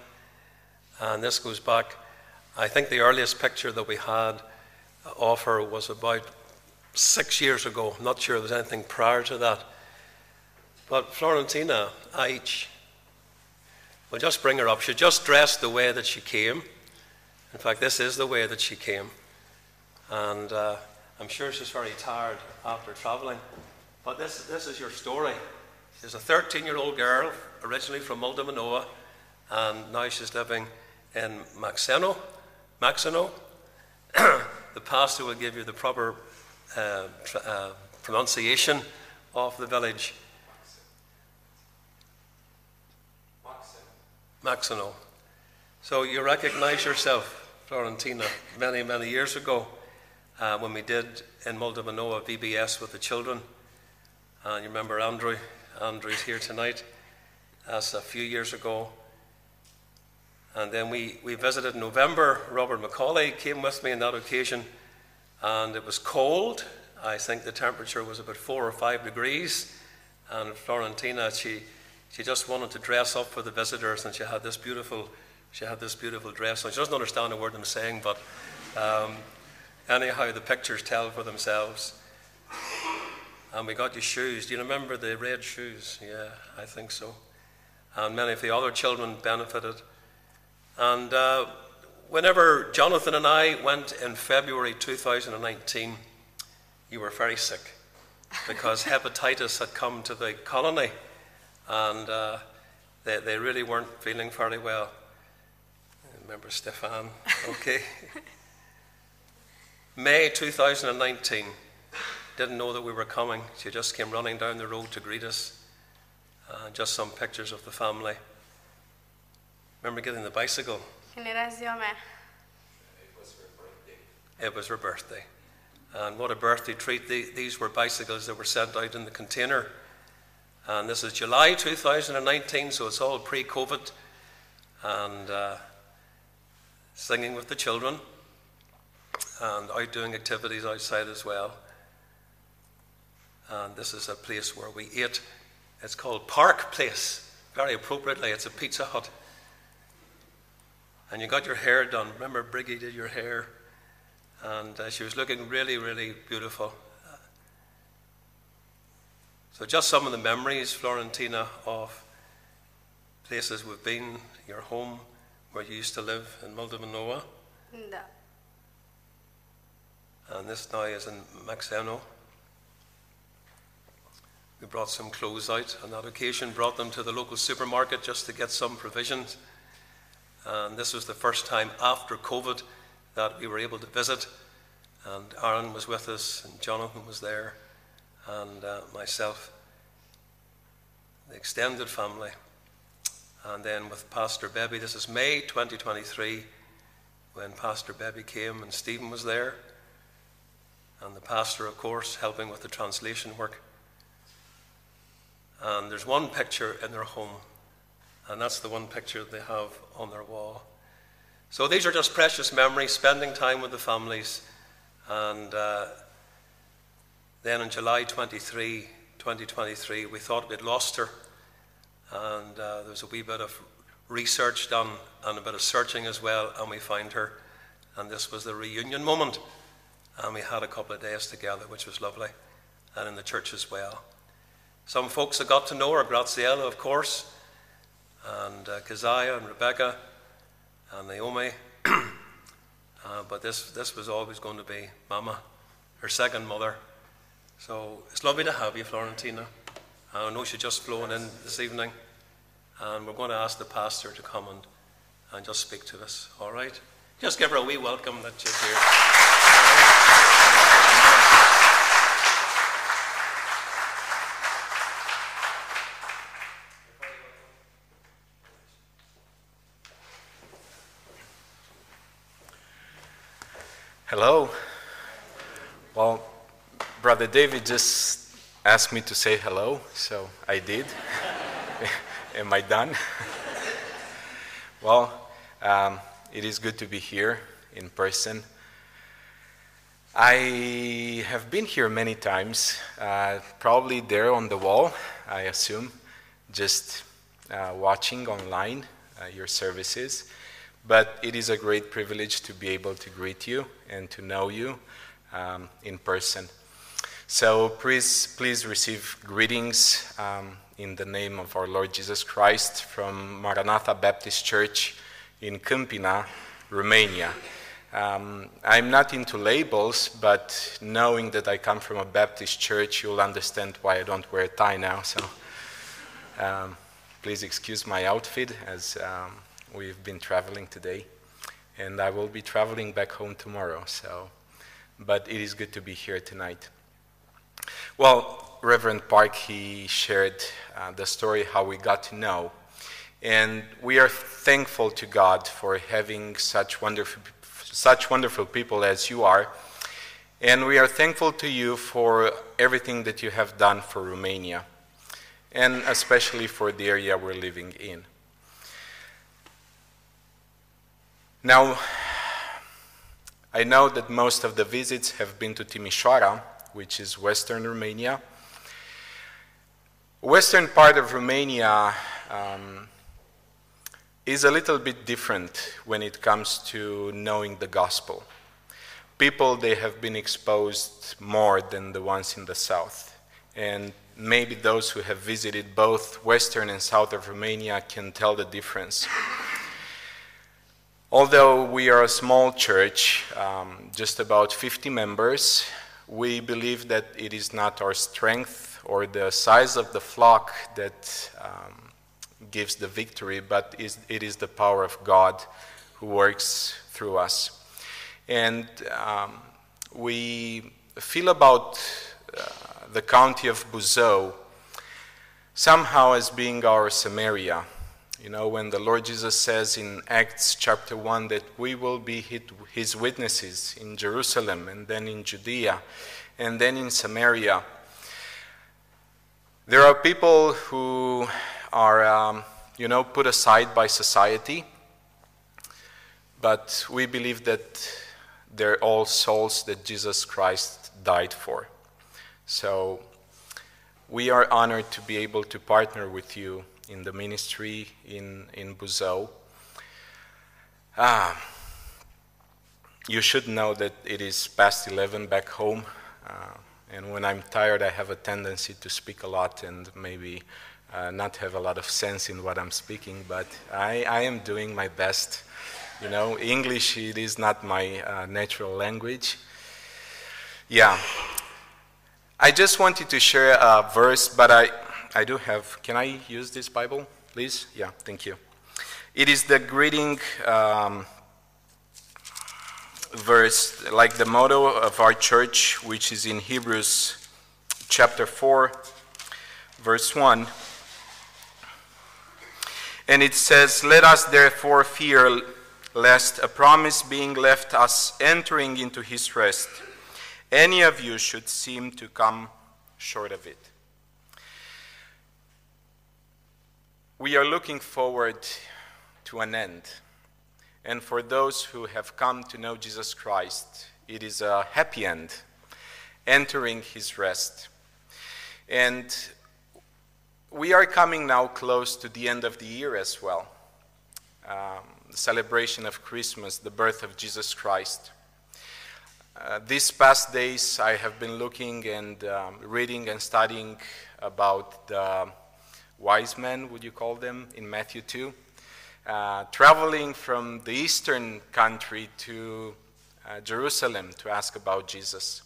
And this goes back, I think the earliest picture that we had of her was about six years ago. I'm not sure there was anything prior to that. But Florentina Aich, we'll just bring her up. She just dressed the way that she came. In fact, this is the way that she came. And uh, I'm sure she's very tired after travelling. But this, this is your story. She's a 13 year old girl, originally from Moldova Nouă, and now she's living in Maxeno. Maxeno. the pastor will give you the proper uh, uh, pronunciation of the village. Maxeno. So you recognize yourself, Florentina, many, many years ago uh, when we did in Moldova Nouă VBS with the children. And you remember Andrew? Andrew's here tonight. That's a few years ago. And then we, we visited in November. Robert Macaulay came with me on that occasion. And it was cold. I think the temperature was about four or five degrees. And Florentina, she, she just wanted to dress up for the visitors, and she had this beautiful, she had this beautiful dress on. She doesn't understand a word I'm saying, but um, Anyhow, the pictures tell for themselves. And we got you shoes. Do you remember the red shoes? Yeah, I think so. And many of the other children benefited. And uh, whenever Jonathan and I went in February 2019, you were very sick because hepatitis had come to the colony and uh, they, they really weren't feeling very well. remember Stefan? Okay. May 2019. Didn't know that we were coming. She just came running down the road to greet us. Uh, just some pictures of the family. Remember getting the bicycle? It was her birthday. And what a birthday treat. These were bicycles that were sent out in the container. And this is July 2019, so it's all pre COVID. And uh, singing with the children and out doing activities outside as well. And this is a place where we ate. It's called Park Place. Very appropriately, it's a Pizza Hut. And you got your hair done. Remember, Briggy did your hair. And uh, she was looking really, really beautiful. So, just some of the memories, Florentina, of places we've been, your home, where you used to live in Moldova Nouă. No and this now is in Maxeno. We brought some clothes out on that occasion, brought them to the local supermarket just to get some provisions. And this was the first time after COVID that we were able to visit. And Aaron was with us, and Jonathan was there, and uh, myself, the extended family. And then with Pastor Bebby, this is May 2023 when Pastor Bebby came and Stephen was there and the pastor, of course, helping with the translation work. And there's one picture in their home, and that's the one picture they have on their wall. So these are just precious memories, spending time with the families. And uh, then in July 23, 2023, we thought we'd lost her. And uh, there was a wee bit of research done and a bit of searching as well, and we found her. And this was the reunion moment and we had a couple of days together, which was lovely, and in the church as well. Some folks that got to know her, Graziella, of course, and uh, Keziah and Rebecca and Naomi. uh, but this, this was always going to be Mama, her second mother. So it's lovely to have you, Florentina. I know she's just flown in this evening, and we're going to ask the pastor to come and, and just speak to us, all right? Just give her a wee welcome that she's here. Hello. Well, David just asked me to say hello, so I did. Am I done? well, um, it is good to be here in person. I have been here many times, uh, probably there on the wall, I assume, just uh, watching online uh, your services. But it is a great privilege to be able to greet you and to know you um, in person. So please, please receive greetings um, in the name of our Lord Jesus Christ from Maranatha Baptist Church in Câmpina, Romania. Um, I'm not into labels, but knowing that I come from a Baptist church, you'll understand why I don't wear a tie now. So um, please excuse my outfit as um, we've been traveling today, and I will be traveling back home tomorrow. So, but it is good to be here tonight. Well, Reverend Park he shared uh, the story how we got to know, and we are thankful to God for having such wonderful, such wonderful people as you are, and we are thankful to you for everything that you have done for Romania, and especially for the area we're living in. Now, I know that most of the visits have been to Timișoara, which is western Romania. Western part of Romania um, is a little bit different when it comes to knowing the gospel. People they have been exposed more than the ones in the south, and maybe those who have visited both western and south of Romania can tell the difference. Although we are a small church, um, just about 50 members, we believe that it is not our strength or the size of the flock that um, gives the victory, but is, it is the power of God who works through us. And um, we feel about uh, the county of Buzău somehow as being our Samaria. You know, when the Lord Jesus says in Acts chapter 1 that we will be his witnesses in Jerusalem and then in Judea and then in Samaria, there are people who are, um, you know, put aside by society, but we believe that they're all souls that Jesus Christ died for. So we are honored to be able to partner with you in the ministry in, in Buzău. Ah, you should know that it is past 11 back home. Uh, and when I'm tired, I have a tendency to speak a lot and maybe uh, not have a lot of sense in what I'm speaking, but I, I am doing my best. You know, English, it is not my uh, natural language. Yeah. I just wanted to share a verse, but I, I do have. Can I use this Bible, please? Yeah, thank you. It is the greeting um, verse, like the motto of our church, which is in Hebrews chapter 4, verse 1. And it says, Let us therefore fear lest a promise being left us entering into his rest, any of you should seem to come short of it. We are looking forward to an end. And for those who have come to know Jesus Christ, it is a happy end, entering his rest. And we are coming now close to the end of the year as well. Um, the celebration of Christmas, the birth of Jesus Christ. uh, these past days, I have been looking and um, reading and studying about the wise men, would you call them, in Matthew 2, uh, traveling from the eastern country to uh, Jerusalem to ask about Jesus.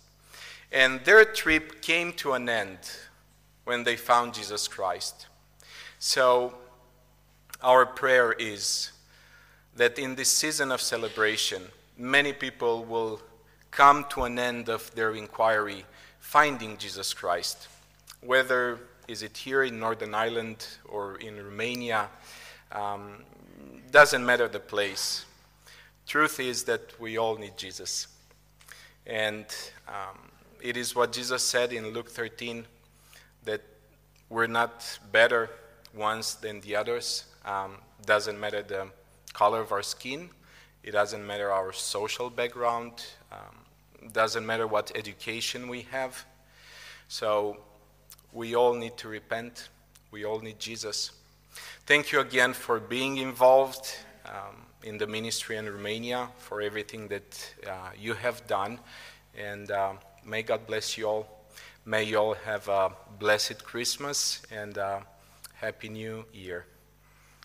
And their trip came to an end when they found Jesus Christ. So, our prayer is that in this season of celebration, many people will come to an end of their inquiry finding Jesus Christ. Whether is it here in Northern Ireland or in Romania, um, doesn't matter the place. Truth is that we all need Jesus. And um, it is what Jesus said in Luke 13 that we're not better ones than the others. Um, doesn't matter the color of our skin, it doesn't matter our social background, um, doesn't matter what education we have. So we all need to repent. We all need Jesus. Thank you again for being involved um, in the ministry in Romania, for everything that uh, you have done. And uh, may God bless you all. May you all have a blessed Christmas and a Happy New Year.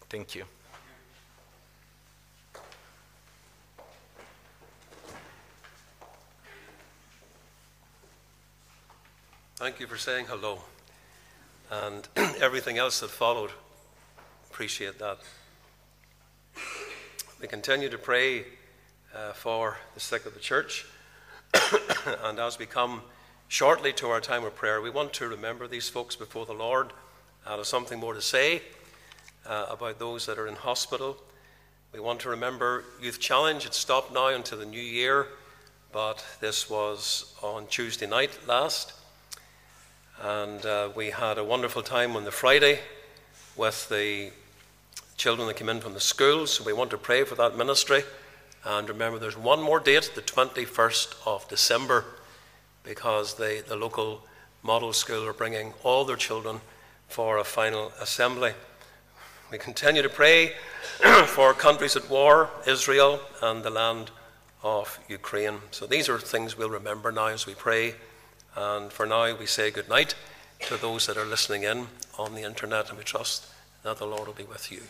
Thank you. Thank you for saying hello and everything else that followed. Appreciate that. We continue to pray uh, for the sick of the church. and as we come shortly to our time of prayer, we want to remember these folks before the Lord. And have something more to say uh, about those that are in hospital. We want to remember Youth Challenge. It stopped now until the new year, but this was on Tuesday night last. And uh, we had a wonderful time on the Friday with the children that came in from the schools. So we want to pray for that ministry. And remember, there's one more date, the 21st of December, because they, the local model school are bringing all their children for a final assembly. We continue to pray for countries at war, Israel, and the land of Ukraine. So these are things we'll remember now as we pray. And for now, we say good night to those that are listening in on the internet, and we trust that the Lord will be with you.